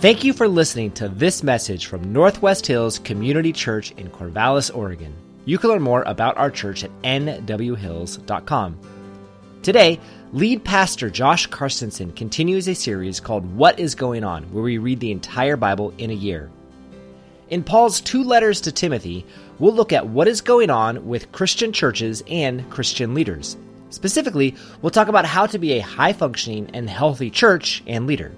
Thank you for listening to this message from Northwest Hills Community Church in Corvallis, Oregon. You can learn more about our church at nwhills.com. Today, lead pastor Josh Carstensen continues a series called What is Going On, where we read the entire Bible in a year. In Paul's two letters to Timothy, we'll look at what is going on with Christian churches and Christian leaders. Specifically, we'll talk about how to be a high functioning and healthy church and leader.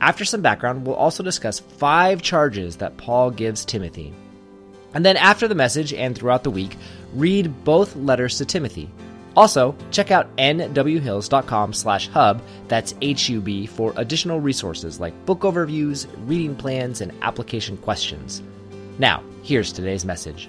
After some background, we'll also discuss five charges that Paul gives Timothy. And then after the message and throughout the week, read both letters to Timothy. Also, check out nwhills.com slash hub, that's H-U-B, for additional resources like book overviews, reading plans, and application questions. Now, here's today's message.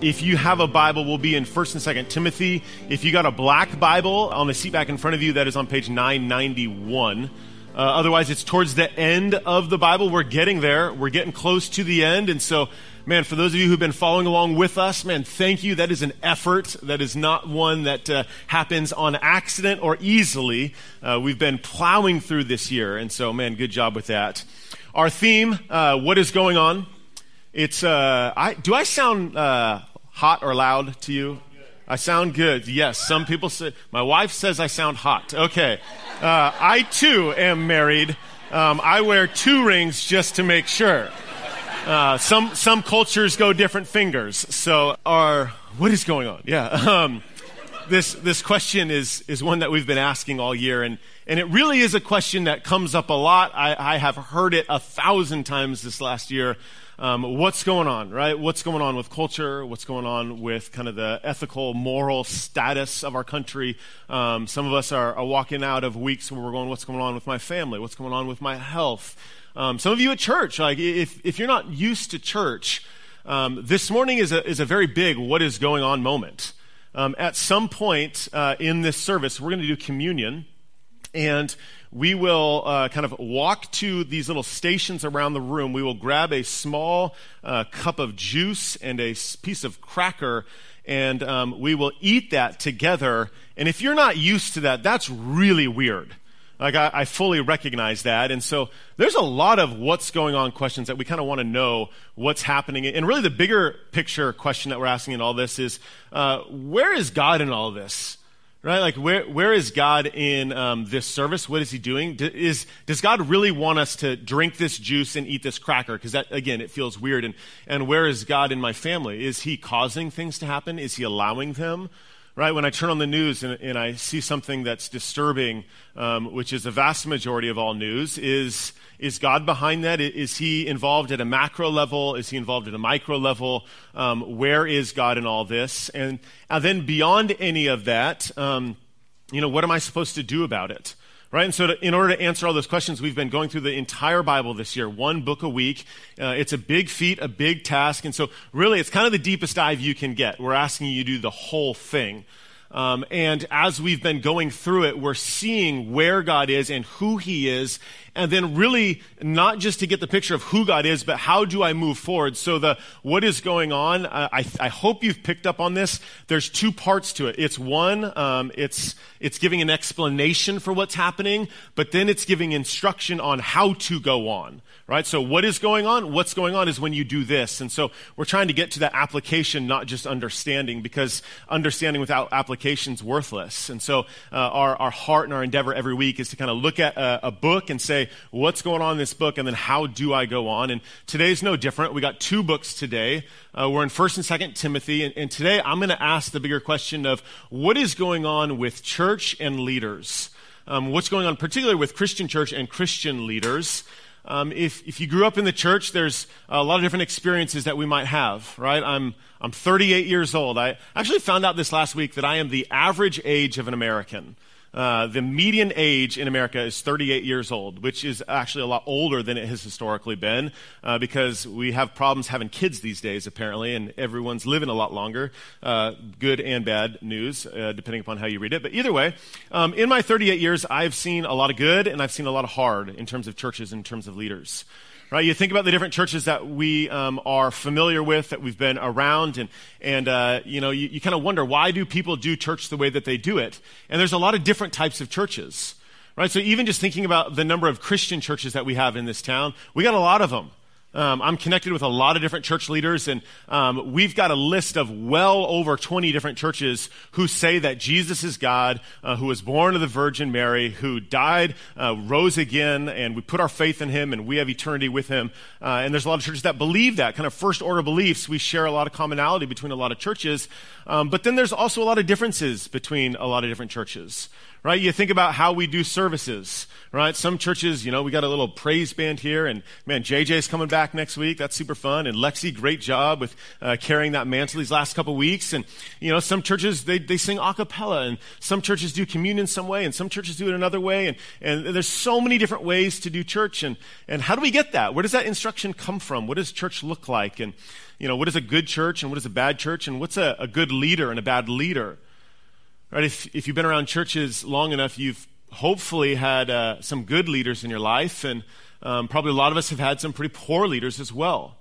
If you have a Bible, we'll be in 1st and 2nd Timothy. If you got a black Bible on the seat back in front of you, that is on page 991. Uh, otherwise, it's towards the end of the Bible. We're getting there. We're getting close to the end. And so, man, for those of you who've been following along with us, man, thank you. That is an effort. That is not one that uh, happens on accident or easily. Uh, we've been plowing through this year. And so, man, good job with that. Our theme, uh, what is going on? It's, uh, I, do I sound uh, hot or loud to you? I sound good. Yes, some people say, my wife says I sound hot. Okay. Uh, I too am married. Um, I wear two rings just to make sure. Uh, some, some cultures go different fingers. So, our, what is going on? Yeah. Um, this, this question is, is one that we've been asking all year, and, and it really is a question that comes up a lot. I, I have heard it a thousand times this last year um, what's going on, right? What's going on with culture? What's going on with kind of the ethical, moral status of our country? Um, some of us are, are, walking out of weeks where we're going, what's going on with my family? What's going on with my health? Um, some of you at church, like if, if you're not used to church, um, this morning is a, is a very big what is going on moment. Um, at some point uh, in this service, we're going to do communion. And we will uh, kind of walk to these little stations around the room. We will grab a small uh, cup of juice and a piece of cracker, and um, we will eat that together. And if you're not used to that, that's really weird. Like, I, I fully recognize that. And so there's a lot of what's going on questions that we kind of want to know what's happening. And really, the bigger picture question that we're asking in all this is uh, where is God in all this? Right? Like, where, where is God in um, this service? What is he doing? D- is, does God really want us to drink this juice and eat this cracker? Because that, again, it feels weird. And, and where is God in my family? Is he causing things to happen? Is he allowing them? Right? When I turn on the news and, and I see something that's disturbing, um, which is the vast majority of all news, is is God behind that? Is he involved at a macro level? Is he involved at a micro level? Um, where is God in all this? And, and then beyond any of that, um, you know, what am I supposed to do about it? Right? And so, to, in order to answer all those questions, we've been going through the entire Bible this year, one book a week. Uh, it's a big feat, a big task. And so, really, it's kind of the deepest dive you can get. We're asking you to do the whole thing. Um, and as we've been going through it, we're seeing where God is and who He is and then really not just to get the picture of who God is, but how do I move forward? So the what is going on? Uh, I, I hope you've picked up on this. There's two parts to it. It's one, um, it's it's giving an explanation for what's happening, but then it's giving instruction on how to go on. Right? So what is going on? What's going on is when you do this. And so we're trying to get to that application, not just understanding, because understanding without application is worthless. And so uh, our, our heart and our endeavor every week is to kind of look at a, a book and say, what's going on in this book, and then how do I go on? And today's no different. We got two books today. Uh, we're in First and Second Timothy, and, and today I'm going to ask the bigger question of what is going on with church and leaders. Um, what's going on, particularly with Christian church and Christian leaders. Um, if, if you grew up in the church, there's a lot of different experiences that we might have, right? I'm, I'm 38 years old. I actually found out this last week that I am the average age of an American. Uh, the median age in America is 38 years old, which is actually a lot older than it has historically been uh, because we have problems having kids these days, apparently, and everyone's living a lot longer. Uh, good and bad news, uh, depending upon how you read it. But either way, um, in my 38 years, I've seen a lot of good and I've seen a lot of hard in terms of churches, in terms of leaders right? You think about the different churches that we um, are familiar with, that we've been around, and, and uh, you know, you, you kind of wonder why do people do church the way that they do it? And there's a lot of different types of churches Right? So even just thinking about the number of Christian churches that we have in this town, we got a lot of them. Um, I'm connected with a lot of different church leaders, and um, we've got a list of well over 20 different churches who say that Jesus is God, uh, who was born of the Virgin Mary, who died, uh, rose again, and we put our faith in him, and we have eternity with him. Uh, and there's a lot of churches that believe that, kind of first order beliefs. We share a lot of commonality between a lot of churches, um, but then there's also a lot of differences between a lot of different churches right? You think about how we do services, right? Some churches, you know, we got a little praise band here, and man, JJ's coming back next week. That's super fun. And Lexi, great job with uh, carrying that mantle these last couple weeks. And, you know, some churches, they, they sing a cappella, and some churches do communion some way, and some churches do it another way. And, and there's so many different ways to do church. And, and how do we get that? Where does that instruction come from? What does church look like? And, you know, what is a good church and what is a bad church? And what's a, a good leader and a bad leader? Right? If, if you've been around churches long enough, you've hopefully had uh, some good leaders in your life, and um, probably a lot of us have had some pretty poor leaders as well.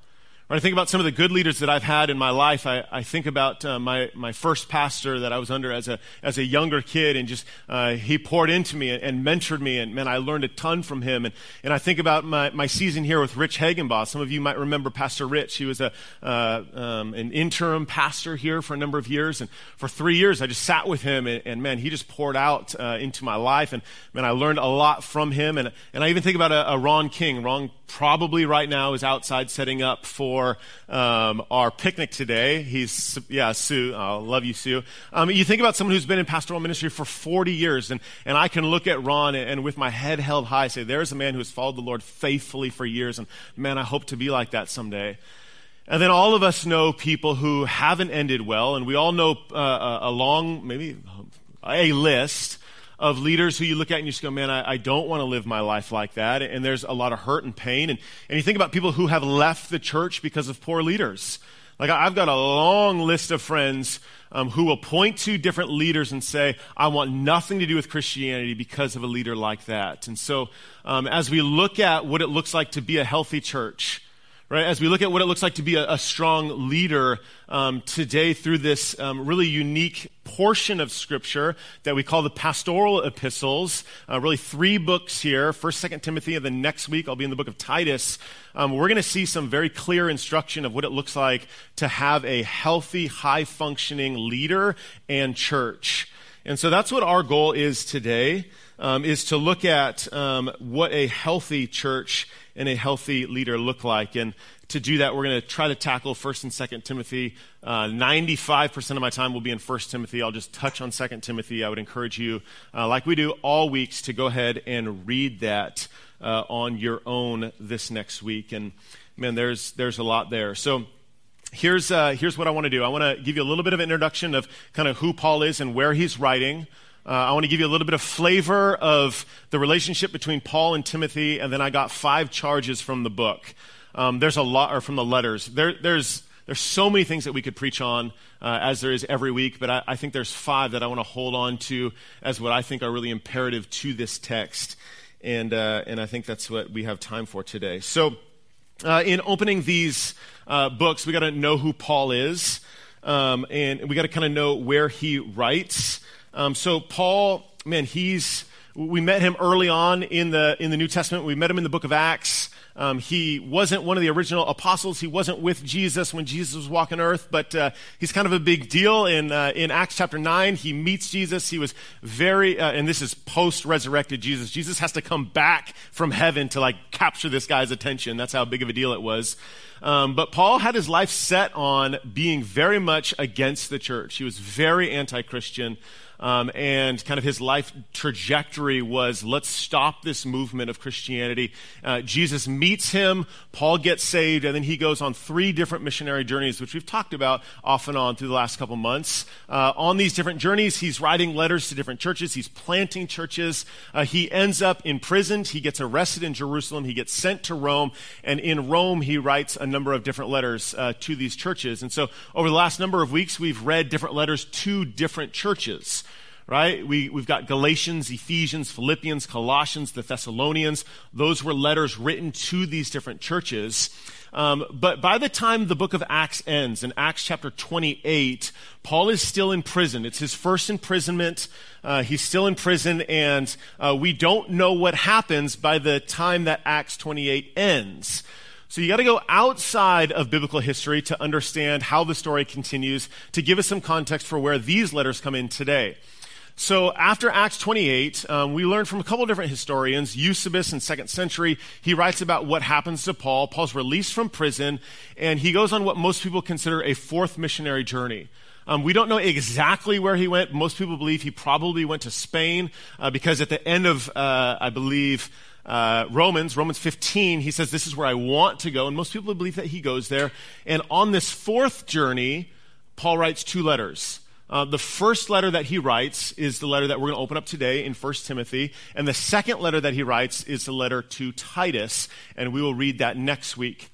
When I think about some of the good leaders that I've had in my life, I, I think about uh, my, my first pastor that I was under as a, as a younger kid, and just uh, he poured into me and, and, mentored me, and man, I learned a ton from him. And, and I think about my, my season here with Rich Hagenboss. Some of you might remember Pastor Rich. He was a, uh, um, an interim pastor here for a number of years, and for three years I just sat with him, and, and man, he just poured out uh, into my life, and man, I learned a lot from him. And, and I even think about a, a Ron King. Ron probably right now is outside setting up for um, our picnic today. He's, yeah, Sue. I love you, Sue. Um, you think about someone who's been in pastoral ministry for 40 years, and, and I can look at Ron and, and with my head held high say, there's a man who has followed the Lord faithfully for years, and man, I hope to be like that someday. And then all of us know people who haven't ended well, and we all know uh, a long, maybe a list of leaders who you look at and you just go, man, I, I don't want to live my life like that. And there's a lot of hurt and pain. And, and you think about people who have left the church because of poor leaders. Like I've got a long list of friends um, who will point to different leaders and say, I want nothing to do with Christianity because of a leader like that. And so um, as we look at what it looks like to be a healthy church, right? As we look at what it looks like to be a, a strong leader um, today through this um, really unique portion of Scripture that we call the pastoral epistles, uh, really three books here, First, Second Timothy, and then next week I'll be in the book of Titus. Um, we're going to see some very clear instruction of what it looks like to have a healthy, high functioning leader and church. And so that's what our goal is today, um, is to look at um, what a healthy church and a healthy leader look like. And to do that, we're going to try to tackle 1st and 2nd Timothy. Uh, 95% of my time will be in 1st Timothy. I'll just touch on 2nd Timothy. I would encourage you, uh, like we do all weeks, to go ahead and read that uh, on your own this next week. And man, there's, there's a lot there. So, here's, uh, here's what I want to do I want to give you a little bit of introduction of kind of who Paul is and where he's writing. Uh, I want to give you a little bit of flavor of the relationship between Paul and Timothy, and then I got five charges from the book. Um, there's a lot, or from the letters. There, there's there's so many things that we could preach on, uh, as there is every week, but I, I think there's five that I want to hold on to as what I think are really imperative to this text, and uh, and I think that's what we have time for today. So, uh, in opening these uh, books, we got to know who Paul is, um, and we got to kind of know where he writes. Um, so Paul, man, he's we met him early on in the in the New Testament. We met him in the book of Acts. Um, he wasn't one of the original apostles. He wasn't with Jesus when Jesus was walking earth, but uh, he's kind of a big deal. In uh, in Acts chapter nine, he meets Jesus. He was very, uh, and this is post resurrected Jesus. Jesus has to come back from heaven to like capture this guy's attention. That's how big of a deal it was. Um, but Paul had his life set on being very much against the church. He was very anti Christian. Um, and kind of his life trajectory was let's stop this movement of Christianity. Uh, Jesus meets him, Paul gets saved, and then he goes on three different missionary journeys, which we've talked about off and on through the last couple months. Uh, on these different journeys, he's writing letters to different churches, he's planting churches. Uh, he ends up imprisoned, he gets arrested in Jerusalem, he gets sent to Rome, and in Rome, he writes a number of different letters uh, to these churches. And so over the last number of weeks, we've read different letters to different churches right? We, we've got Galatians, Ephesians, Philippians, Colossians, the Thessalonians. Those were letters written to these different churches. Um, but by the time the book of Acts ends, in Acts chapter 28, Paul is still in prison. It's his first imprisonment. Uh, he's still in prison, and uh, we don't know what happens by the time that Acts 28 ends. So you got to go outside of biblical history to understand how the story continues, to give us some context for where these letters come in today. So after Acts 28, um, we learn from a couple different historians. Eusebius in second century, he writes about what happens to Paul. Paul's released from prison, and he goes on what most people consider a fourth missionary journey. Um, we don't know exactly where he went. Most people believe he probably went to Spain uh, because at the end of, uh, I believe, uh, Romans, Romans 15, he says, This is where I want to go. And most people believe that he goes there. And on this fourth journey, Paul writes two letters. Uh, the first letter that he writes is the letter that we're going to open up today in 1 Timothy. And the second letter that he writes is the letter to Titus. And we will read that next week.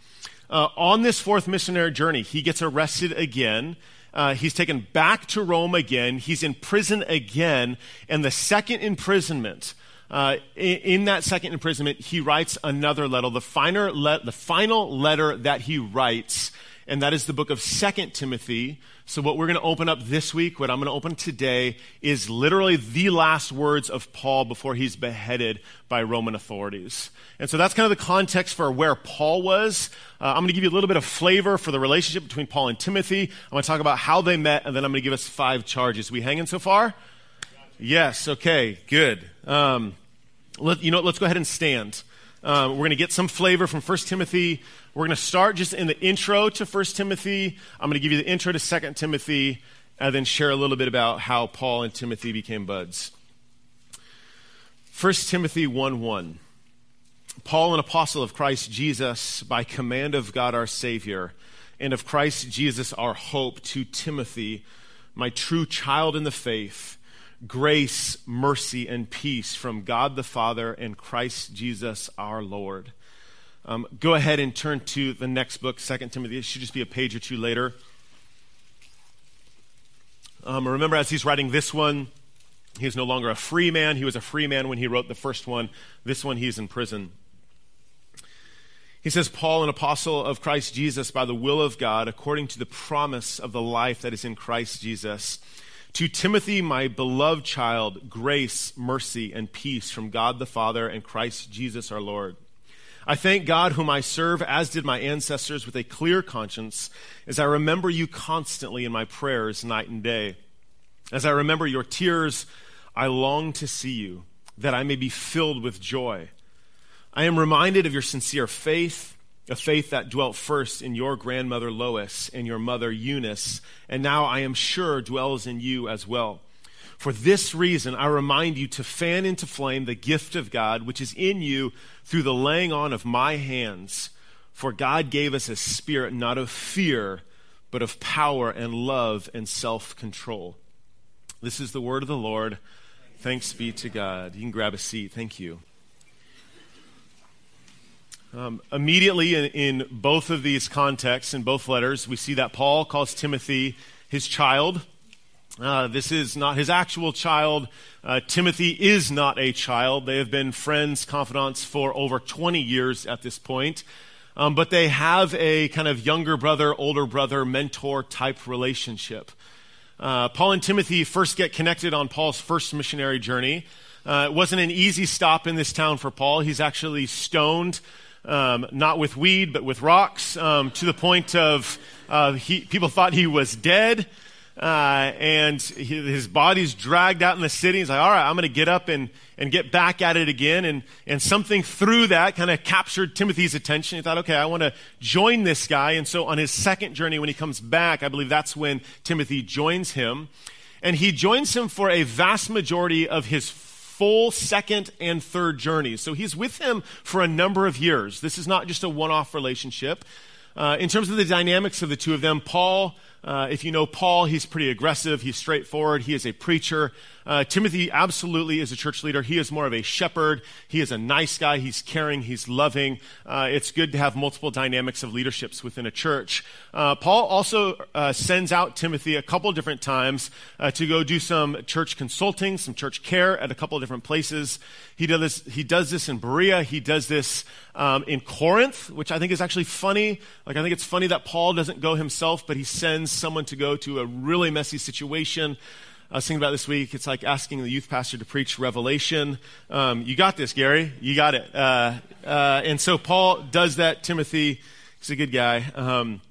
Uh, on this fourth missionary journey, he gets arrested again. Uh, he's taken back to Rome again. He's in prison again. And the second imprisonment, uh, in, in, that second imprisonment, he writes another letter, the, finer le- the final letter that he writes, and that is the book of Second Timothy, so, what we're going to open up this week, what I'm going to open today, is literally the last words of Paul before he's beheaded by Roman authorities. And so that's kind of the context for where Paul was. Uh, I'm going to give you a little bit of flavor for the relationship between Paul and Timothy. I'm going to talk about how they met, and then I'm going to give us five charges. We hanging so far? Yes, okay, good. Um, let, you know let's go ahead and stand. Um, we're going to get some flavor from 1 Timothy we're going to start just in the intro to 1 Timothy. I'm going to give you the intro to 2 Timothy and then share a little bit about how Paul and Timothy became buds. 1 Timothy 1 1. Paul, an apostle of Christ Jesus, by command of God our Savior, and of Christ Jesus our hope, to Timothy, my true child in the faith, grace, mercy, and peace from God the Father and Christ Jesus our Lord. Um, go ahead and turn to the next book, 2 Timothy. It should just be a page or two later. Um, remember, as he's writing this one, he is no longer a free man. He was a free man when he wrote the first one. This one, he's in prison. He says, Paul, an apostle of Christ Jesus, by the will of God, according to the promise of the life that is in Christ Jesus. To Timothy, my beloved child, grace, mercy, and peace from God the Father and Christ Jesus our Lord. I thank God, whom I serve, as did my ancestors, with a clear conscience, as I remember you constantly in my prayers night and day. As I remember your tears, I long to see you, that I may be filled with joy. I am reminded of your sincere faith, a faith that dwelt first in your grandmother Lois and your mother Eunice, and now I am sure dwells in you as well. For this reason, I remind you to fan into flame the gift of God, which is in you through the laying on of my hands. For God gave us a spirit not of fear, but of power and love and self control. This is the word of the Lord. Thanks be to God. You can grab a seat. Thank you. Um, immediately in, in both of these contexts, in both letters, we see that Paul calls Timothy his child. Uh, this is not his actual child. Uh, Timothy is not a child. They have been friends, confidants for over 20 years at this point. Um, but they have a kind of younger brother, older brother, mentor type relationship. Uh, Paul and Timothy first get connected on Paul's first missionary journey. Uh, it wasn't an easy stop in this town for Paul. He's actually stoned, um, not with weed, but with rocks, um, to the point of uh, he, people thought he was dead. Uh, and he, his body's dragged out in the city. He's like, all right, I'm going to get up and, and get back at it again. And, and something through that kind of captured Timothy's attention. He thought, okay, I want to join this guy. And so on his second journey, when he comes back, I believe that's when Timothy joins him. And he joins him for a vast majority of his full second and third journeys. So he's with him for a number of years. This is not just a one off relationship. Uh, in terms of the dynamics of the two of them, Paul Uh, if you know Paul, he's pretty aggressive. He's straightforward. He is a preacher. Uh, Timothy absolutely is a church leader. He is more of a shepherd. He is a nice guy. He's caring. He's loving. Uh, it's good to have multiple dynamics of leaderships within a church. Uh, Paul also uh, sends out Timothy a couple different times uh, to go do some church consulting, some church care at a couple different places. He does this, he does this in Berea. He does this um, in Corinth, which I think is actually funny. Like, I think it's funny that Paul doesn't go himself, but he sends someone to go to a really messy situation. I was thinking about this week. It's like asking the youth pastor to preach Revelation. Um, you got this, Gary. You got it. Uh, uh, and so Paul does that. Timothy, he's a good guy. Um,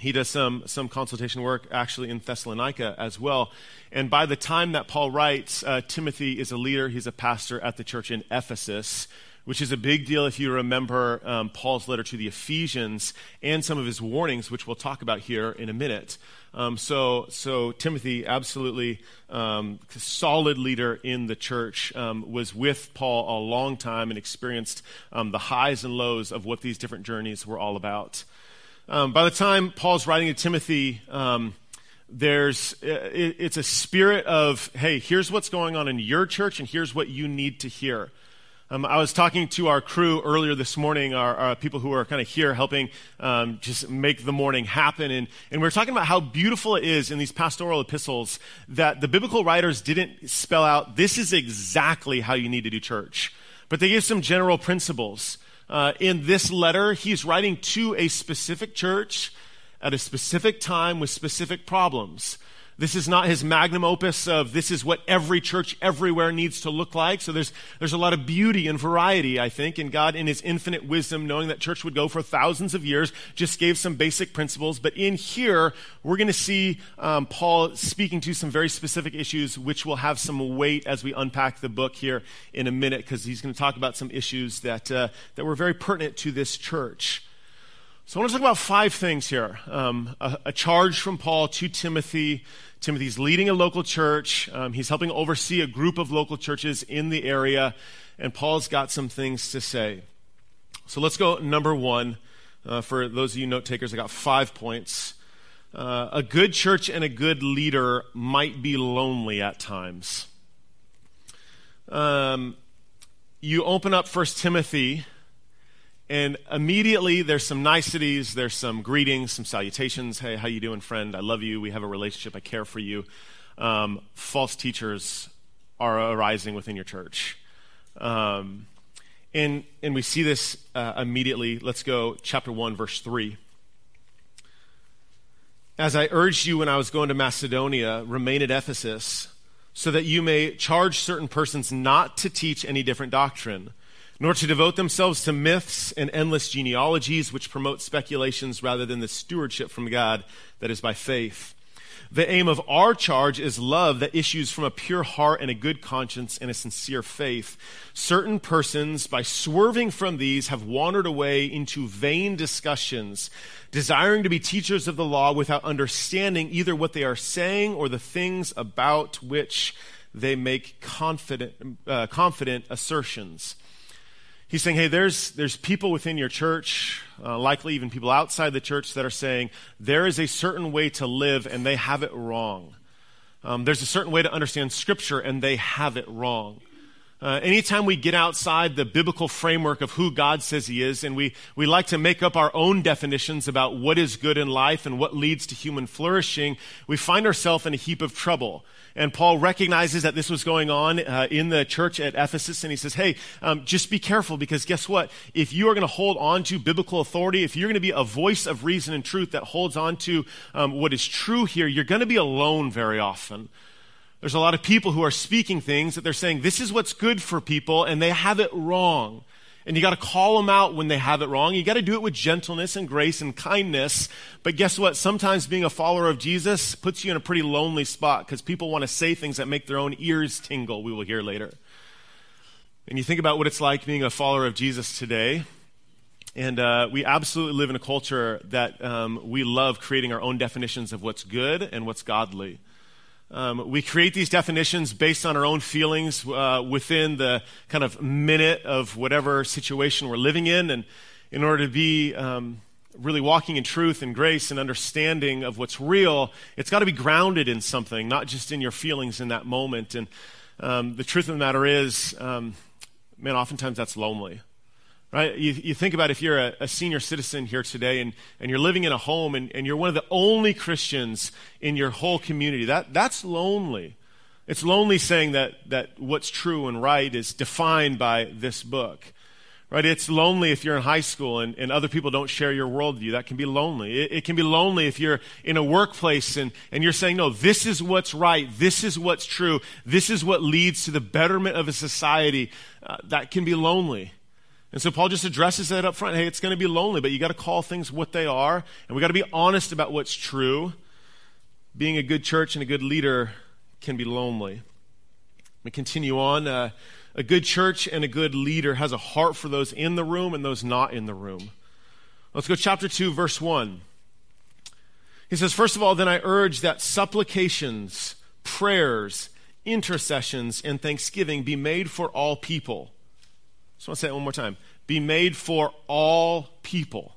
he does some, some consultation work actually in Thessalonica as well. And by the time that Paul writes, uh, Timothy is a leader, he's a pastor at the church in Ephesus, which is a big deal if you remember um, Paul's letter to the Ephesians and some of his warnings, which we'll talk about here in a minute. Um, so, so Timothy, absolutely um, solid leader in the church, um, was with Paul a long time and experienced um, the highs and lows of what these different journeys were all about. Um, by the time Paul's writing to Timothy, there's it, it's a spirit of hey, here's what's going on in your church, and here's what you need to hear. Um, I was talking to our crew earlier this morning, our, our people who are kind of here helping um, just make the morning happen. And, and we are talking about how beautiful it is in these pastoral epistles that the biblical writers didn't spell out this is exactly how you need to do church, but they gave some general principles. Uh, in this letter, he's writing to a specific church at a specific time with specific problems. This is not his magnum opus of this is what every church everywhere needs to look like. So there's, there's a lot of beauty and variety, I think. And God, in his infinite wisdom, knowing that church would go for thousands of years, just gave some basic principles. But in here, we're going to see um, Paul speaking to some very specific issues, which will have some weight as we unpack the book here in a minute, because he's going to talk about some issues that, uh, that were very pertinent to this church. So I want to talk about five things here um, a, a charge from Paul to Timothy Timothy's leading a local church. Um, he's helping oversee a group of local churches in the area, and Paul's got some things to say. So let's go number one. Uh, for those of you note takers, I got five points. Uh, a good church and a good leader might be lonely at times. Um, you open up First Timothy and immediately there's some niceties, there's some greetings, some salutations. Hey, how you doing, friend? I love you. We have a relationship. I care for you. Um, false teachers are arising within your church. Um, and, and we see this uh, immediately. Let's go, chapter 1, verse 3. As I urged you when I was going to Macedonia, remain at Ephesus, so that you may charge certain persons not to teach any different doctrine nor to devote themselves to myths and endless genealogies which promote speculations rather than the stewardship from God that is by faith. The aim of our charge is love that issues from a pure heart and a good conscience and a sincere faith. Certain persons, by swerving from these, have wandered away into vain discussions, desiring to be teachers of the law without understanding either what they are saying or the things about which they make confident, uh, confident assertions. He's saying, hey, there's, there's people within your church, uh, likely even people outside the church, that are saying there is a certain way to live and they have it wrong. Um, there's a certain way to understand Scripture and they have it wrong. Uh, anytime we get outside the biblical framework of who God says He is, and we, we like to make up our own definitions about what is good in life and what leads to human flourishing, we find ourselves in a heap of trouble. And Paul recognizes that this was going on uh, in the church at Ephesus, and he says, Hey, um, just be careful because guess what? If you are going to hold on to biblical authority, if you're going to be a voice of reason and truth that holds on to um, what is true here, you're going to be alone very often. There's a lot of people who are speaking things that they're saying, This is what's good for people, and they have it wrong and you got to call them out when they have it wrong. You got to do it with gentleness and grace and kindness. But guess what? Sometimes being a follower of Jesus puts you in a pretty lonely spot because people want to say things that make their own ears tingle, we will hear later. And you think about what it's like being a follower of Jesus today. And uh, we absolutely live in a culture that um, we love creating our own definitions of what's good and what's godly. Um, we create these definitions based on our own feelings uh, within the kind of minute of whatever situation we're living in. And in order to be um, really walking in truth and grace and understanding of what's real, it's got to be grounded in something, not just in your feelings in that moment. And um, the truth of the matter is, um, man, oftentimes that's lonely. Right? You, you think about if you're a, a, senior citizen here today and, and you're living in a home and, and you're one of the only Christians in your whole community, that, that's lonely. It's lonely saying that, that what's true and right is defined by this book. Right? It's lonely if you're in high school and, and other people don't share your worldview. That can be lonely. It, it, can be lonely if you're in a workplace and, and you're saying, no, this is what's right. This is what's true. This is what leads to the betterment of a society. Uh, that can be lonely. And so Paul just addresses that up front. Hey, it's going to be lonely, but you got to call things what they are. And we got to be honest about what's true. Being a good church and a good leader can be lonely. We continue on. Uh, a good church and a good leader has a heart for those in the room and those not in the room. Let's go chapter 2 verse 1. He says, First of all, then I urge that supplications, prayers, intercessions, and thanksgiving be made for all people. Just want to say it one more time. Be made for all people.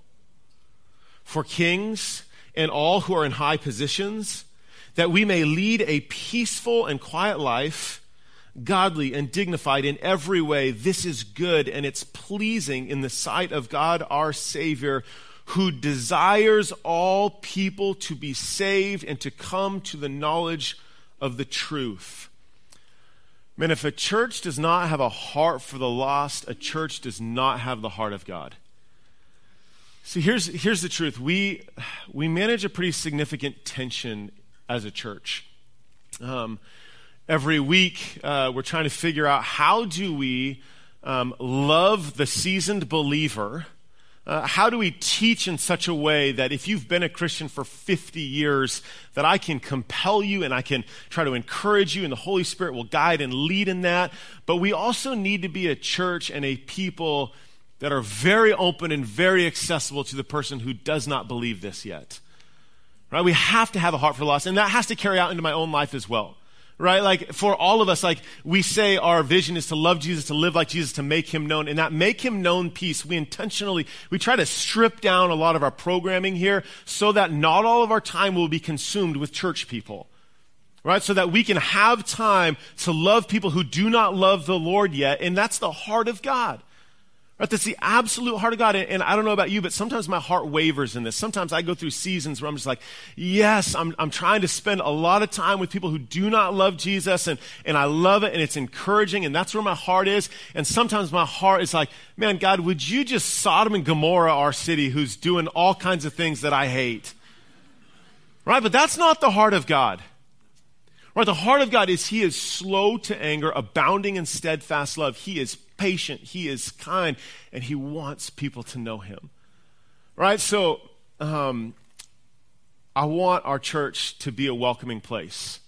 For kings and all who are in high positions, that we may lead a peaceful and quiet life godly and dignified in every way. This is good and it's pleasing in the sight of God our Savior, who desires all people to be saved and to come to the knowledge of the truth. Man, if a church does not have a heart for the lost, a church does not have the heart of God. See, here's, here's the truth. We, we manage a pretty significant tension as a church. Um, every week uh, we're trying to figure out how do we um, love the seasoned believer uh, how do we teach in such a way that if you've been a Christian for 50 years, that I can compel you and I can try to encourage you, and the Holy Spirit will guide and lead in that. But we also need to be a church and a people that are very open and very accessible to the person who does not believe this yet. Right? We have to have a heart for loss, and that has to carry out into my own life as well right? Like for all of us, like we say our vision is to love Jesus, to live like Jesus, to make him known. And that make him known piece, we intentionally, we try to strip down a lot of our programming here so that not all of our time will be consumed with church people. Right? So that we can have time to love people who do not love the Lord yet. And that's the heart of God. Right? That's the absolute heart of God. And, and, I don't know about you, but sometimes my heart wavers in this. Sometimes I go through seasons where I'm just like, yes, I'm, I'm trying to spend a lot of time with people who do not love Jesus, and, and I love it, and it's encouraging, and that's where my heart is. And sometimes my heart is like, man, God, would you just Sodom and Gomorrah our city who's doing all kinds of things that I hate? Right? But that's not the heart of God. Right? The heart of God is He is slow to anger, abounding in steadfast love. He is patient, he is kind, and he wants people to know him. Right? So, um, I want our church to be a welcoming place.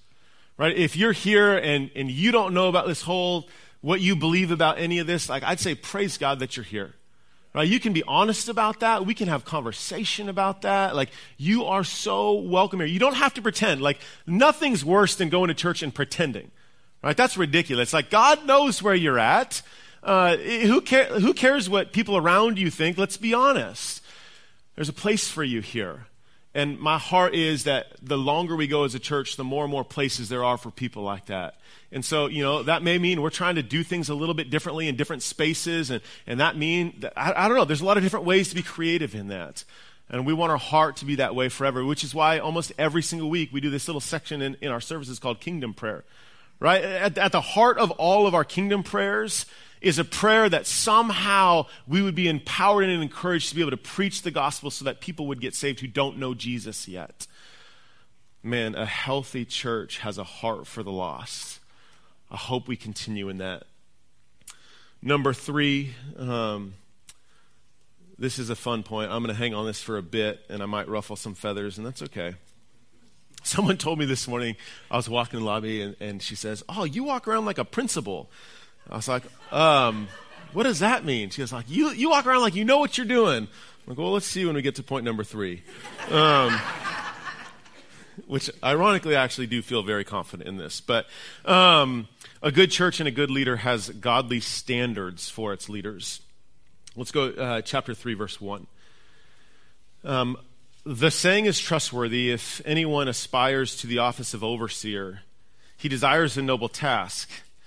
Right? If you're here and, and you don't know about this whole, what you believe about any of this, like I'd say praise God that you're here. Right? You can be honest about that. We can have conversation about that. Like, you are so welcome here. You don't have to pretend. Like, nothing's worse than going to church and pretending. Right? That's ridiculous. Like, God knows where you're at. Uh, who, care, who cares what people around you think? Let's be honest. There's a place for you here. And my heart is that the longer we go as a church, the more and more places there are for people like that. And so, you know, that may mean we're trying to do things a little bit differently in different spaces. And, and that mean, that, I, I don't know, there's a lot of different ways to be creative in that. And we want our heart to be that way forever, which is why almost every single week we do this little section in, in our services called Kingdom Prayer. Right? At, at the heart of all of our kingdom prayers is a prayer that somehow we would be empowered and encouraged to be able to preach the gospel so that people would get saved who don't know Jesus yet. Man, a healthy church has a heart for the lost. I hope we continue in that. Number three, um, this is a fun point. I'm going to hang on this for a bit, and I might ruffle some feathers, and that's okay. Someone told me this morning, I was walking in the lobby, and, and she says, Oh, you walk around like a principal. I was like, um, what does that mean? She was like, you, you walk around like you know what you're doing. I'm like, well, let's see when we get to point number three. Um, which ironically, I actually do feel very confident in this. But um, a good church and a good leader has godly standards for its leaders. Let's go uh, chapter 3, verse 1. Um, the saying is trustworthy if anyone aspires to the office of overseer, he desires a noble task.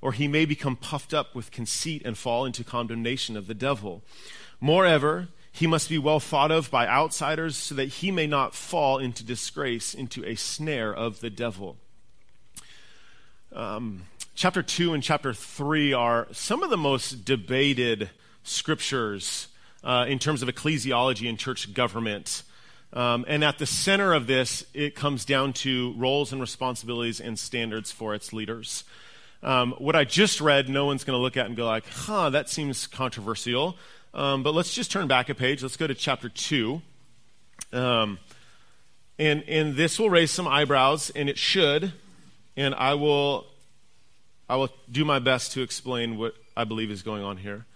or he may become puffed up with conceit and fall into condemnation of the devil. Moreover, he must be well thought of by outsiders so that he may not fall into disgrace, into a snare of the devil. Um, chapter 2 and chapter 3 are some of the most debated scriptures uh, in terms of ecclesiology and church government. Um, and at the center of this, it comes down to roles and responsibilities and standards for its leaders. Um, what I just read, no one's going to look at and go like, huh, that seems controversial. Um, but let's just turn back a page. Let's go to chapter 2. Um, and, and this will raise some eyebrows, and it should. And I will I will do my best to explain what I believe is going on here.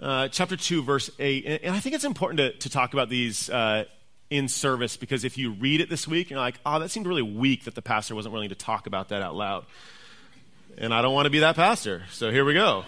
Uh, chapter 2, verse 8. And, and, I think it's important to, to talk about these uh, in service because if you read it this week, you're like, oh, that seemed really weak that the pastor wasn't willing to talk about that out loud. And I don't want to be that pastor. So here we go.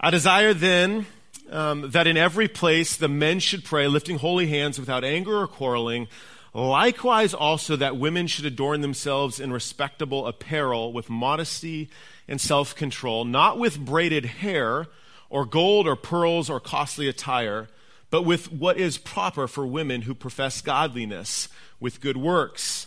I desire then um, that in every place the men should pray, lifting holy hands without anger or quarreling. Likewise, also that women should adorn themselves in respectable apparel with modesty and self control, not with braided hair or gold or pearls or costly attire, but with what is proper for women who profess godliness with good works.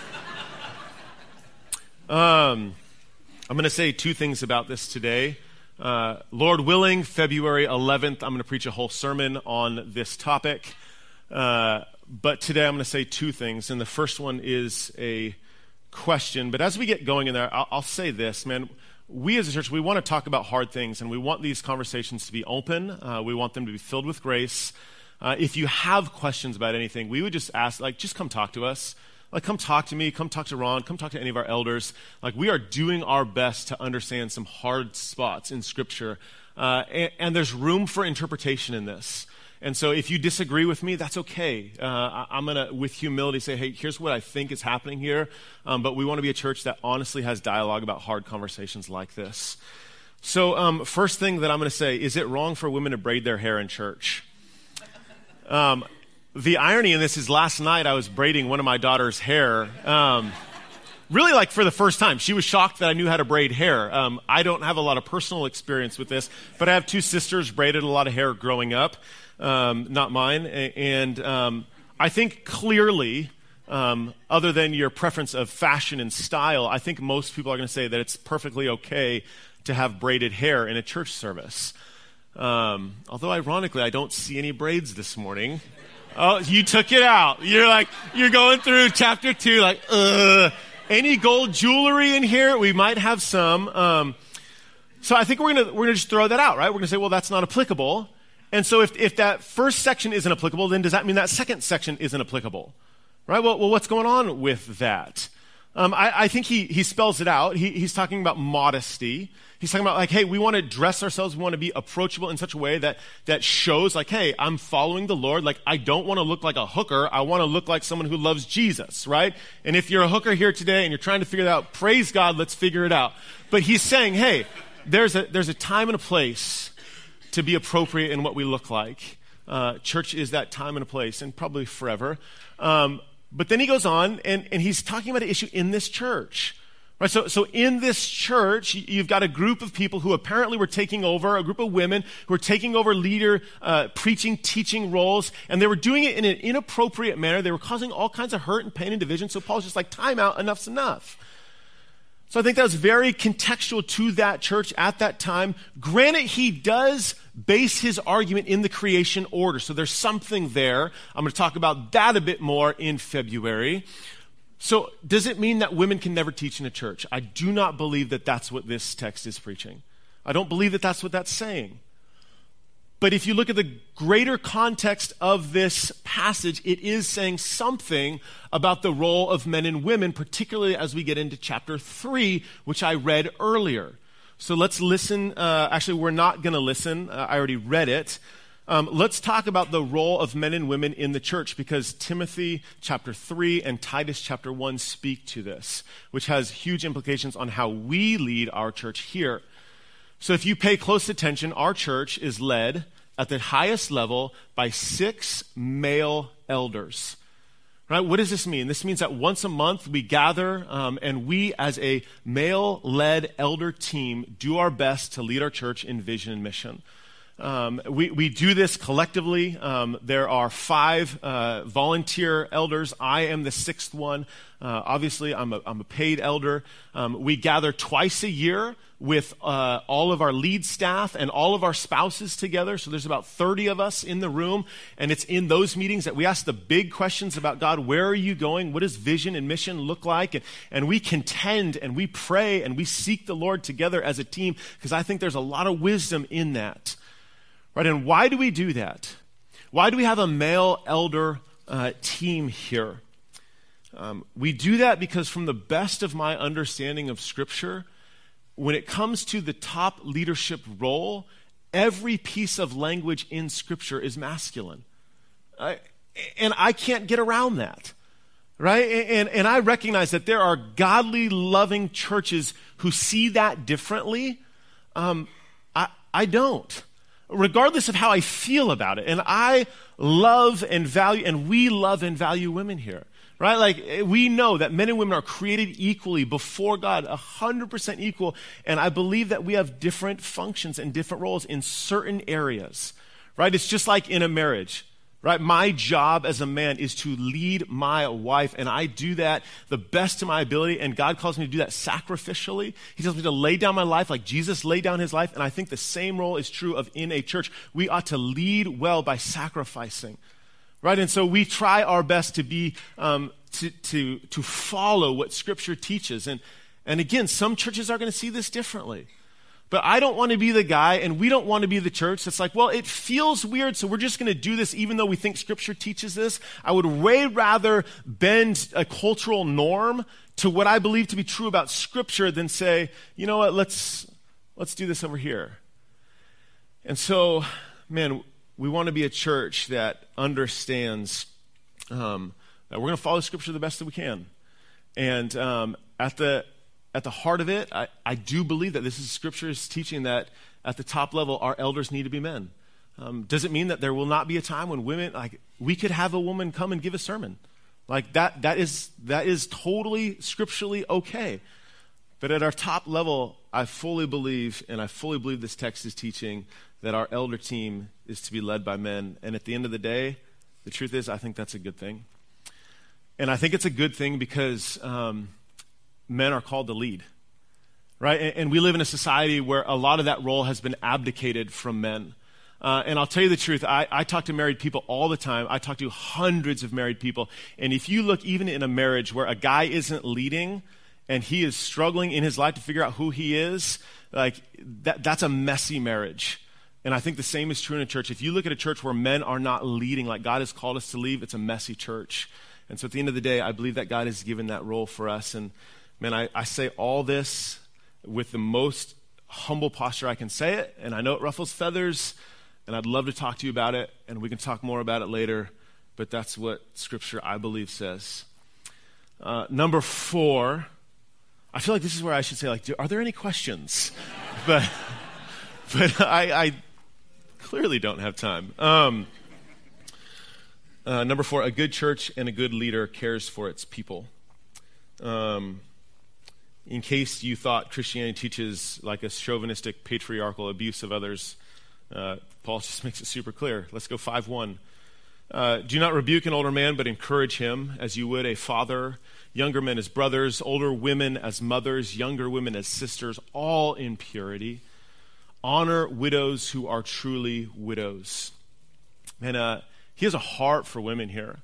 um, I'm going to say two things about this today. Uh, Lord willing, February 11th, I'm going to preach a whole sermon on this topic. Uh, but today I'm going to say two things. And the first one is a question. But as we get going in there, I'll, I'll say this, man. We as a church, we want to talk about hard things, and we want these conversations to be open. Uh, we want them to be filled with grace. Uh, if you have questions about anything, we would just ask, like, just come talk to us. Like, come talk to me, come talk to Ron, come talk to any of our elders. Like, we are doing our best to understand some hard spots in Scripture. Uh, and, and, there's room for interpretation in this. And so if you disagree with me, that's okay. Uh, I'm going to, with humility, say, hey, here's what I think is happening here. Um, but we want to be a church that honestly has dialogue about hard conversations like this. So, um, first thing that I'm going to say is it wrong for women to braid their hair in church? Um, the irony in this is last night I was braiding one of my daughter's hair. Um, really, like for the first time. She was shocked that I knew how to braid hair. Um, I don't have a lot of personal experience with this, but I have two sisters braided a lot of hair growing up um, not mine. And um, I think clearly, um, other than your preference of fashion and style, I think most people are going to say that it's perfectly okay to have braided hair in a church service. Um, although, ironically, I don't see any braids this morning. Oh, you took it out. You're like, you're going through chapter two, like, ugh. Any gold jewelry in here? We might have some. Um, so I think we're gonna we're gonna just throw that out, right? We're gonna say, well, that's not applicable. And so if, if that first section isn't applicable, then does that mean that second section isn't applicable? Right? Well, well what's going on with that? Um, I, I, think he, he spells it out. He, he's talking about modesty. He's talking about like, hey, we want to dress ourselves. We want to be approachable in such a way that, that shows like, hey, I'm following the Lord. Like, I don't want to look like a hooker. I want to look like someone who loves Jesus, right? And if you're a hooker here today and you're trying to figure that out, praise God, let's figure it out. But he's saying, hey, there's a, there's a time and a place to be appropriate in what we look like. Uh, church is that time and a place, and probably forever. Um, but then he goes on, and, and he's talking about an issue in this church. Right, so, so in this church, you've got a group of people who apparently were taking over, a group of women who were taking over leader, uh, preaching, teaching roles, and they were doing it in an inappropriate manner. They were causing all kinds of hurt and pain and division. So Paul's just like, time out, enough's enough. So I think that was very contextual to that church at that time. Granted, he does base his argument in the creation order. So there's something there. I'm going to talk about that a bit more in February. So, does it mean that women can never teach in a church? I do not believe that that's what this text is preaching. I don't believe that that's what that's saying. But if you look at the greater context of this passage, it is saying something about the role of men and women, particularly as we get into chapter 3, which I read earlier. So let's listen. Uh, actually, we're not going to listen. Uh, I already read it. Um, let's talk about the role of men and women in the church because Timothy chapter 3 and Titus chapter 1 speak to this, which has huge implications on how we lead our church here. So if you pay close attention, our church is led at the highest level by six male elders. Right? What does this mean? This means that once a month we gather um, and we, as a male led elder team, do our best to lead our church in vision and mission. Um, we, we do this collectively. Um, there are five uh, volunteer elders. I am the sixth one. Uh, obviously, I'm a, I'm a paid elder. Um, we gather twice a year with uh, all of our lead staff and all of our spouses together. So there's about 30 of us in the room. And it's in those meetings that we ask the big questions about God where are you going? What does vision and mission look like? And, and we contend and we pray and we seek the Lord together as a team because I think there's a lot of wisdom in that. Right? And why do we do that? Why do we have a male elder uh, team here? Um, we do that because, from the best of my understanding of Scripture, when it comes to the top leadership role, every piece of language in Scripture is masculine. I, and I can't get around that. Right? And, and I recognize that there are godly, loving churches who see that differently. Um, I, I don't regardless of how I feel about it. And I love and value, and we love and value women here. Right? Like, we know that men and women are created equally before God, 100% equal. And I believe that we have different functions and different roles in certain areas. Right? It's just like in a marriage. Right? My job as a man is to lead my wife, and I do that the best of my ability, and God calls me to do that sacrificially. He tells me to lay down my life like Jesus laid down his life, and I think the same role is true of in a church. We ought to lead well by sacrificing. Right? And so we try our best to be, um, to, to, to follow what Scripture teaches. And, and again, some churches are going to see this differently. But I don't want to be the guy, and we don't want to be the church that's like, well, it feels weird, so we're just going to do this even though we think Scripture teaches this. I would way rather bend a cultural norm to what I believe to be true about Scripture than say, you know what, let's, let's do this over here. And so, man, we want to be a church that understands um, that we're going to follow Scripture the best that we can. And um, at the at the heart of it, I, I do believe that this is scripture is teaching that at the top level, our elders need to be men. Um, does it mean that there will not be a time when women, like, we could have a woman come and give a sermon? Like, that, that, is, that is totally scripturally okay. But at our top level, I fully believe, and I fully believe this text is teaching, that our elder team is to be led by men. And at the end of the day, the truth is, I think that's a good thing. And I think it's a good thing because. Um, men are called to lead, right? And, and, we live in a society where a lot of that role has been abdicated from men. Uh, and I'll tell you the truth, I, I talk to married people all the time. I talk to hundreds of married people. And if you look even in a marriage where a guy isn't leading and he is struggling in his life to figure out who he is, like that, that's a messy marriage. And I think the same is true in a church. If you look at a church where men are not leading like God has called us to lead, it's a messy church. And so at the end of the day, I believe that God has given that role for us. And Man, I, I say all this with the most humble posture I can say it, and I know it ruffles feathers, and I'd love to talk to you about it, and we can talk more about it later, but that's what Scripture, I believe, says. Uh, number four, I feel like this is where I should say, like, do, are there any questions? but but I, I, clearly don't have time. Um, uh, number four, a good church and a good leader cares for its people. Um, in case you thought Christianity teaches like a chauvinistic, patriarchal abuse of others, uh, Paul just makes it super clear. Let's go 5 1. Uh, do not rebuke an older man, but encourage him as you would a father, younger men as brothers, older women as mothers, younger women as sisters, all in purity. Honor widows who are truly widows. And uh, he has a heart for women here.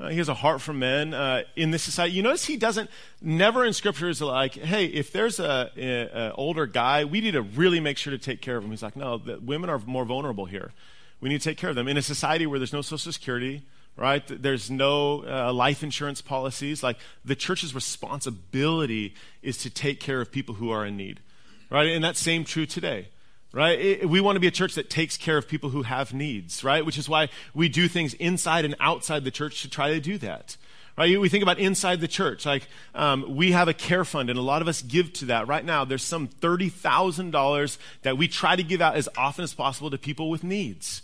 Uh, he has a heart for men uh, in this society. You notice he doesn't, never in scripture is like, hey, if there's a, older guy, we need to really make sure to take care of him. He's like, no, the, women are more vulnerable here. We need to take care of them. In a society where there's no social security, right? There's no uh, life insurance policies. Like the church's responsibility is to take care of people who are in need, right? And that's same true today right? It, we want to be a church that takes care of people who have needs, right? Which is why we do things inside and outside the church to try to do that. Right? We think about inside the church. Like, um, we have a care fund, and a lot of us give to that. Right now, there's some $30,000 that we try to give out as often as possible to people with needs.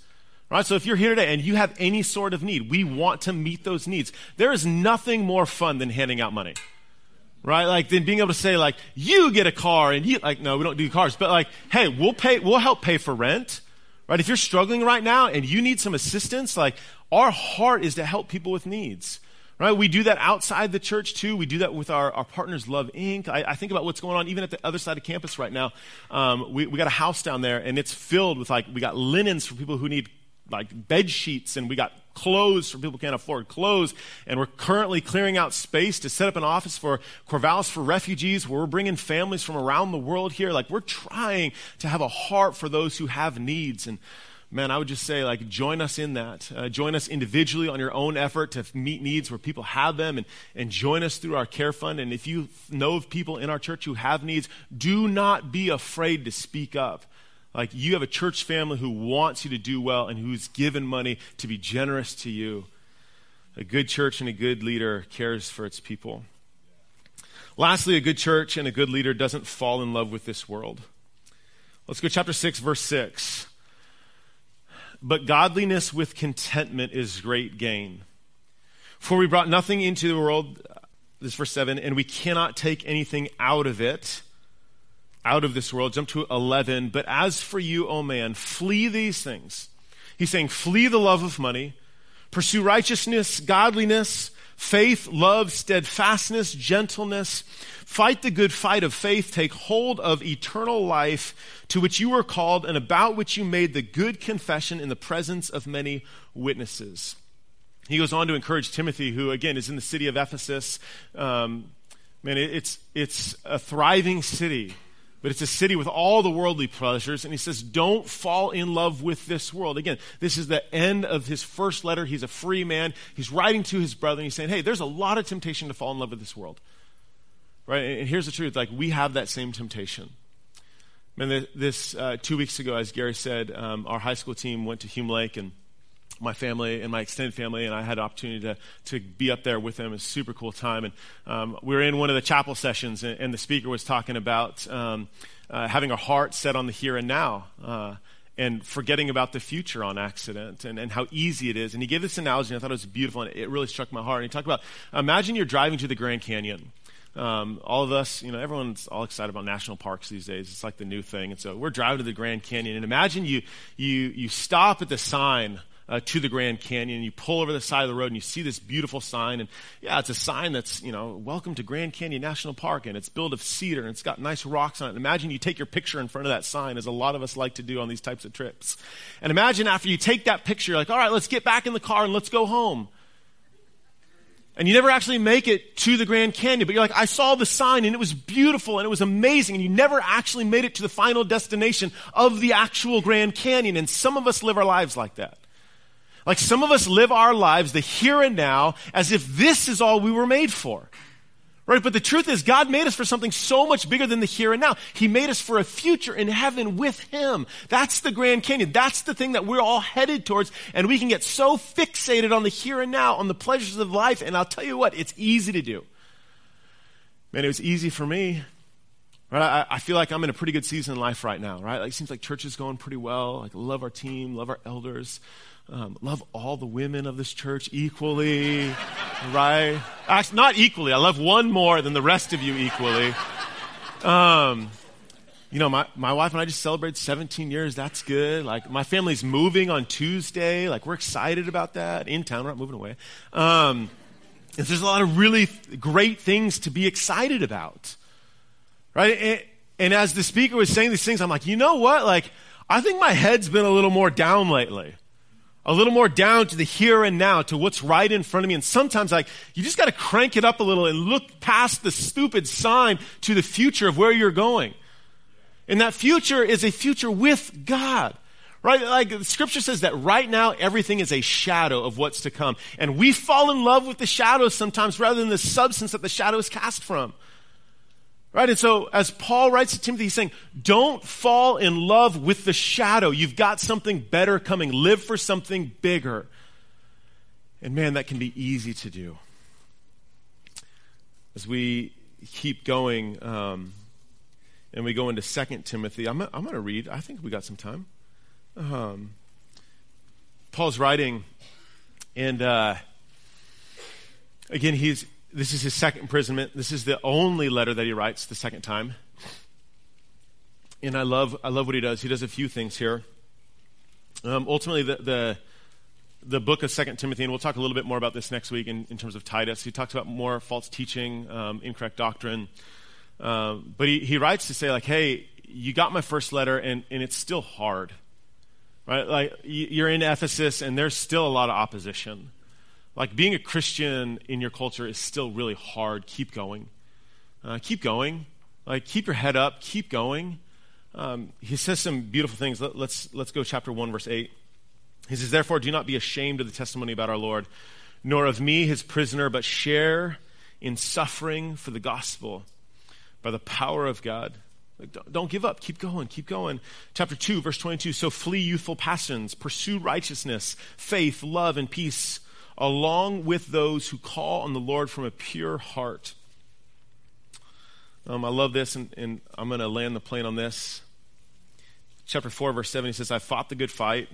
Right? So if you're here today and you have any sort of need, we want to meet those needs. There is nothing more fun than handing out money right? Like then being able to say like, you get a car and you, like, no, we don't do cars, but like, hey, we'll pay, we'll help pay for rent, right? If you're struggling right now and you need some assistance, like our heart is to help people with needs. Right? We do that outside the church too. We do that with our, our partners, Love Inc. I, I think about what's going on even at the other side of campus right now. Um, we, we got a house down there and it's filled with like, we got linens for people who need like bed sheets and we got clothes for people who can't afford clothes. And we're currently clearing out space to set up an office for Corvallis for refugees where we're bringing families from around the world here. Like we're trying to have a heart for those who have needs. And man, I would just say, like, join us in that. Uh, join us individually on your own effort to meet needs where people have them and, and join us through our care fund. And if you know of people in our church who have needs, do not be afraid to speak up. Like you have a church family who wants you to do well and who's given money to be generous to you. A good church and a good leader cares for its people. Lastly, a good church and a good leader doesn't fall in love with this world. Let's go chapter 6 verse 6. But godliness with contentment is great gain. For we brought nothing into the world, this verse 7, and we cannot take anything out of it out of this world. Jump to 11. But as for you, O man, flee these things. He's saying, flee the love of money, pursue righteousness, godliness, faith, love, steadfastness, gentleness. Fight the good fight of faith. Take hold of eternal life to which you were called and about which you made the good confession in the presence of many witnesses. He goes on to encourage Timothy, who again is in the city of Ephesus. Um, man, it's, it's a thriving city but it's a city with all the worldly pleasures. And he says, don't fall in love with this world. Again, this is the end of his first letter. He's a free man. He's writing to his brother, and he's saying, hey, there's a lot of temptation to fall in love with this world. Right? And here's the truth like, we have that same temptation. Man, this uh, two weeks ago, as Gary said, um, our high school team went to Hume Lake and my family and my extended family, and I had an opportunity to, to be up there with them. It was a super cool time. And um, we were in one of the chapel sessions, and, and the speaker was talking about um, uh, having a heart set on the here and now. Uh, and forgetting about the future on accident and, and how easy it is. And he gave this analogy, and I thought it was beautiful, and it really struck my heart. And he talked about imagine you're driving to the Grand Canyon. Um, all of us, you know, everyone's all excited about national parks these days. It's like the new thing. And so we're driving to the Grand Canyon, and imagine you, you, you stop at the sign uh, to the Grand Canyon. And you pull over the side of the road and you see this beautiful sign. And yeah, it's a sign that's, you know, welcome to Grand Canyon National Park. And it's built of cedar and it's got nice rocks on it. And imagine you take your picture in front of that sign, as a lot of us like to do on these types of trips. And imagine after you take that picture, you're like, all right, let's get back in the car and let's go home. And you never actually make it to the Grand Canyon, but you're like, I saw the sign and it was beautiful and it was amazing, and you never actually made it to the final destination of the actual Grand Canyon. And some of us live our lives like that. Like some of us live our lives, the here and now, as if this is all we were made for. Right? But the truth is, God made us for something so much bigger than the here and now. He made us for a future in heaven with Him. That's the Grand Canyon. That's the thing that we're all headed towards. And we can get so fixated on the here and now, on the pleasures of life. And I'll tell you what, it's easy to do. Man, it was easy for me. Right? I, I feel like I'm in a pretty good season in life right now, right? Like, it seems like church is going pretty well. Like, love our team, love our elders. Um, love all the women of this church equally, right? Actually, not equally. I love one more than the rest of you equally. Um, you know, my, my wife and I just celebrated 17 years. That's good. Like, my family's moving on Tuesday. Like, we're excited about that. In town, we're not moving away. Um, there's a lot of really great things to be excited about. Right? And, and as the speaker was saying these things, I'm like, you know what? Like, I think my head's been a little more down lately. A little more down to the here and now, to what's right in front of me. And sometimes, like, you just got to crank it up a little and look past the stupid sign to the future of where you're going. And that future is a future with God. Right? Like scripture says that right now everything is a shadow of what's to come. And we fall in love with the shadows sometimes rather than the substance that the shadow is cast from. Right? And so as Paul writes to Timothy, he's saying, don't fall in love with the shadow. You've got something better coming. Live for something bigger. And man, that can be easy to do. As we keep going, um, and we go into Second Timothy. I'm, I'm going to read. I think we got some time. Um, Paul's writing, and uh, again, he's this is his second imprisonment. This is the only letter that he writes the second time. And I love I love what he does. He does a few things here. Um, ultimately, the, the the book of Second Timothy, and we'll talk a little bit more about this next week in, in terms of Titus. He talks about more false teaching, um, incorrect doctrine. Um, but he, he writes to say, like, hey, you got my first letter, and, and it's still hard. Right? Like, you're in Ephesus, and there's still a lot of opposition. Like, being a Christian in your culture is still really hard. Keep going. Uh, keep going. Like, keep your head up. Keep going. Um, he says some beautiful things. Let, let's, let's go chapter 1, verse 8. He says, Therefore, do not be ashamed of the testimony about our Lord, nor of me, his prisoner, but share in suffering for the gospel by the power of God. Don't give up. Keep going. Keep going. Chapter 2, verse 22. So flee youthful passions, pursue righteousness, faith, love, and peace, along with those who call on the Lord from a pure heart. Um, I love this, and, and I'm going to land the plane on this. Chapter 4, verse 7, he says, I fought the good fight.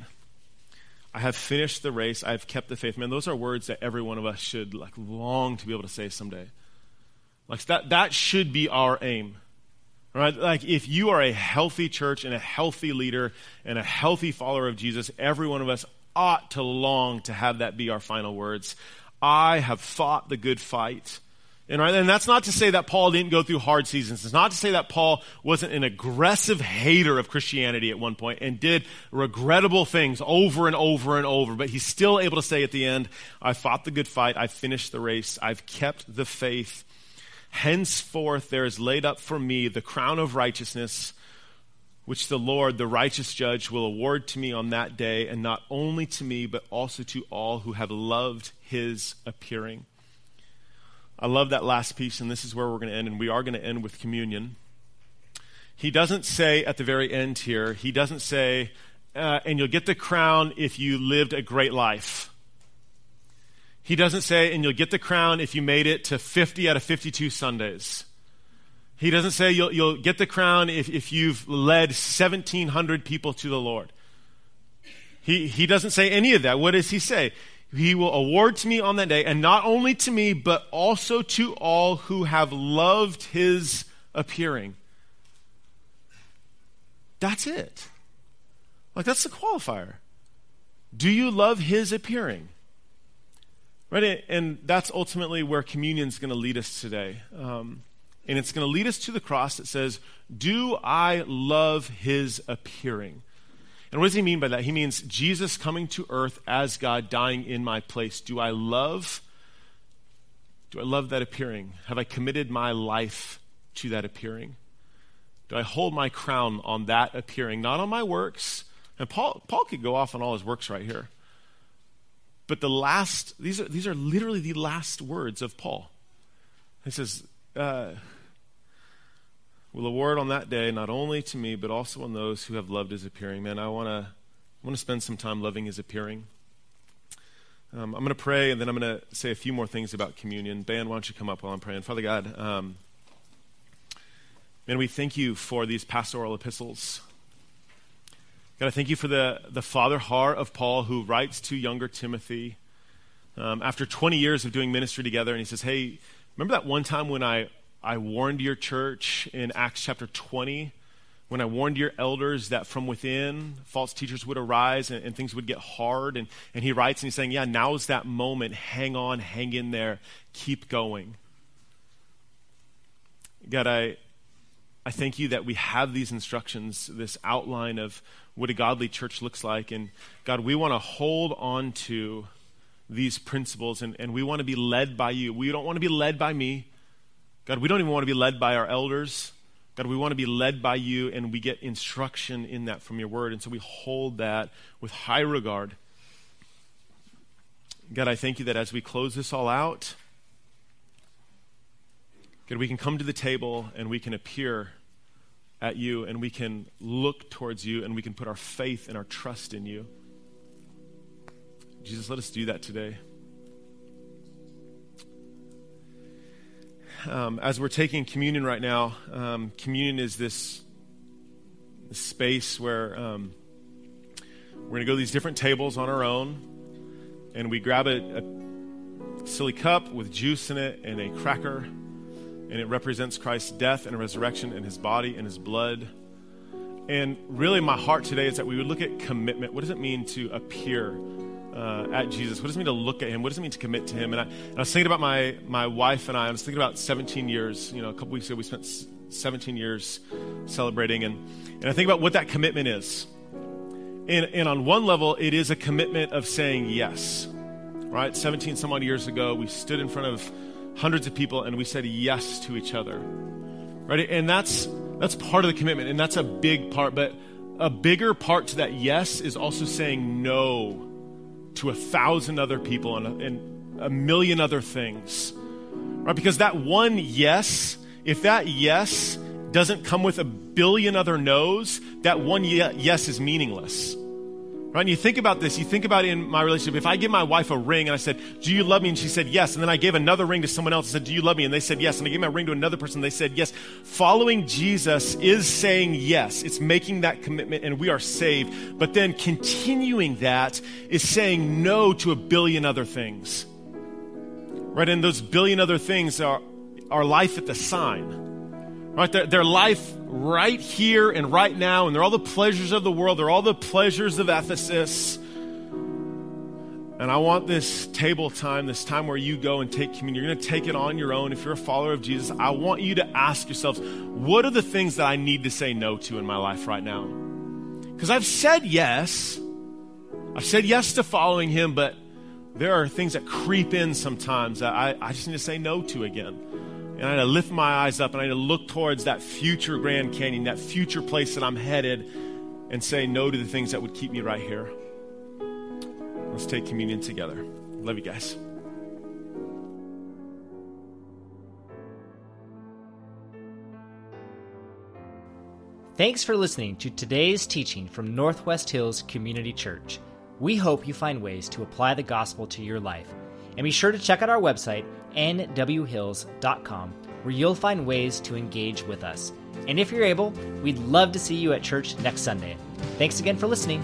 I have finished the race. I have kept the faith. Man, those are words that every one of us should like long to be able to say someday. Like that, that should be our aim. Right? Like if you are a healthy church and a healthy leader and a healthy follower of Jesus, every one of us ought to long to have that be our final words. I have fought the good fight. And, and that's not to say that Paul didn't go through hard seasons. It's not to say that Paul wasn't an aggressive hater of Christianity at one point and did regrettable things over and over and over. But he's still able to say at the end, I fought the good fight. I finished the race. I've kept the faith. Henceforth there is laid up for me the crown of righteousness, which the Lord, the righteous judge, will award to me on that day, and not only to me, but also to all who have loved his appearing. I love that last piece, and this is where we're going to end, and we are going to end with communion. He doesn't say at the very end here, he doesn't say, uh, and you'll get the crown if you lived a great life. He doesn't say, and you'll get the crown if you made it to 50 out of 52 Sundays. He doesn't say you'll, you'll get the crown if, if you've led 1,700 people to the Lord. He, he doesn't say any of that. What does he say? He will award to me on that day, and not only to me, but also to all who have loved his appearing. That's it. Like, that's the qualifier. Do you love his appearing? Right? And that's ultimately where communion is going to lead us today. Um, and it's going to lead us to the cross that says, Do I love his appearing? And what does he mean by that? He means Jesus coming to earth as God, dying in my place. Do I love? Do I love that appearing? Have I committed my life to that appearing? Do I hold my crown on that appearing, not on my works? And Paul, Paul could go off on all his works right here. But the last, these are, these are literally the last words of Paul. He says, uh, will award on that day not only to me, but also on those who have loved his appearing. Man, I want to to spend some time loving his appearing. Um, I'm going to pray, and then I'm going to say a few more things about communion. Band, why don't you come up while I'm praying? Father God, um, man, we thank you for these pastoral epistles. God, I thank you for the, the father heart of Paul who writes to younger Timothy um, after 20 years of doing ministry together. And he says, Hey, remember that one time when I I warned your church in Acts chapter 20 when I warned your elders that from within false teachers would arise and, and, things would get hard. And, and he writes and he's saying, Yeah, now's that moment. Hang on, hang in there, keep going. God, I, I thank you that we have these instructions, this outline of what a godly church looks like. And God, we want to hold on to these principles and, and we want to be led by you. We don't want to be led by me. God, we don't even want to be led by our elders. God, we want to be led by you, and we get instruction in that from your word. And so we hold that with high regard. God, I thank you that as we close this all out, God, we can come to the table and we can appear at you and we can look towards you and we can put our faith and our trust in you. Jesus, let us do that today. Um, as we're taking communion right now, um, communion is this, this space where um, we're going to go to these different tables on our own, and we grab a, a silly cup with juice in it and a cracker, and it represents Christ's death and resurrection and his body and his blood. And really, my heart today is that we would look at commitment. What does it mean to appear uh, at Jesus? What does it mean to look at Him? What does it mean to commit to Him? And I, and I, was thinking about my, my wife and I. I was thinking about 17 years. You know, a couple weeks ago, we spent 17 years celebrating. And, and I think about what that commitment is. And, and on one level, it is a commitment of saying yes. Right? 17 some odd years ago, we stood in front of hundreds of people and we said yes to each other. Right? And that's, that's part of the commitment. And that's a big part. But a bigger part to that yes is also saying no to a thousand other people and a, and a million other things. Right? Because that one yes, if that yes doesn't come with a billion other no's, that one yes is meaningless. Right? And you think about this, you think about in my relationship. If I give my wife a ring and I said, Do you love me? And she said yes. And then I gave another ring to someone else and said, Do you love me? And they said yes. And I gave my ring to another person and they said yes. Following Jesus is saying yes. It's making that commitment and we are saved. But then continuing that is saying no to a billion other things. Right? And those billion other things are our life at the sign right? Their, their, life right here and right now, and they're all the pleasures of the world, they're all the pleasures of Ephesus. And I want this table time, this time where you go and take communion. You're going to take it on your own. If you're a follower of Jesus, I want you to ask yourselves, what are the things that I need to say no to in my life right now? Because I've said yes. I've said yes to following him, but there are things that creep in sometimes that I, I just need to say no to again. And I need to lift my eyes up and I need to look towards that future Grand Canyon, that future place that I'm headed, and say no to the things that would keep me right here. Let's take communion together. Love you guys. Thanks for listening to today's teaching from Northwest Hills Community Church. We hope you find ways to apply the gospel to your life. And be sure to check out our website nwhills.com, where you'll find ways to engage with us. And if you're able, we'd love to see you at church next Sunday. Thanks again for listening.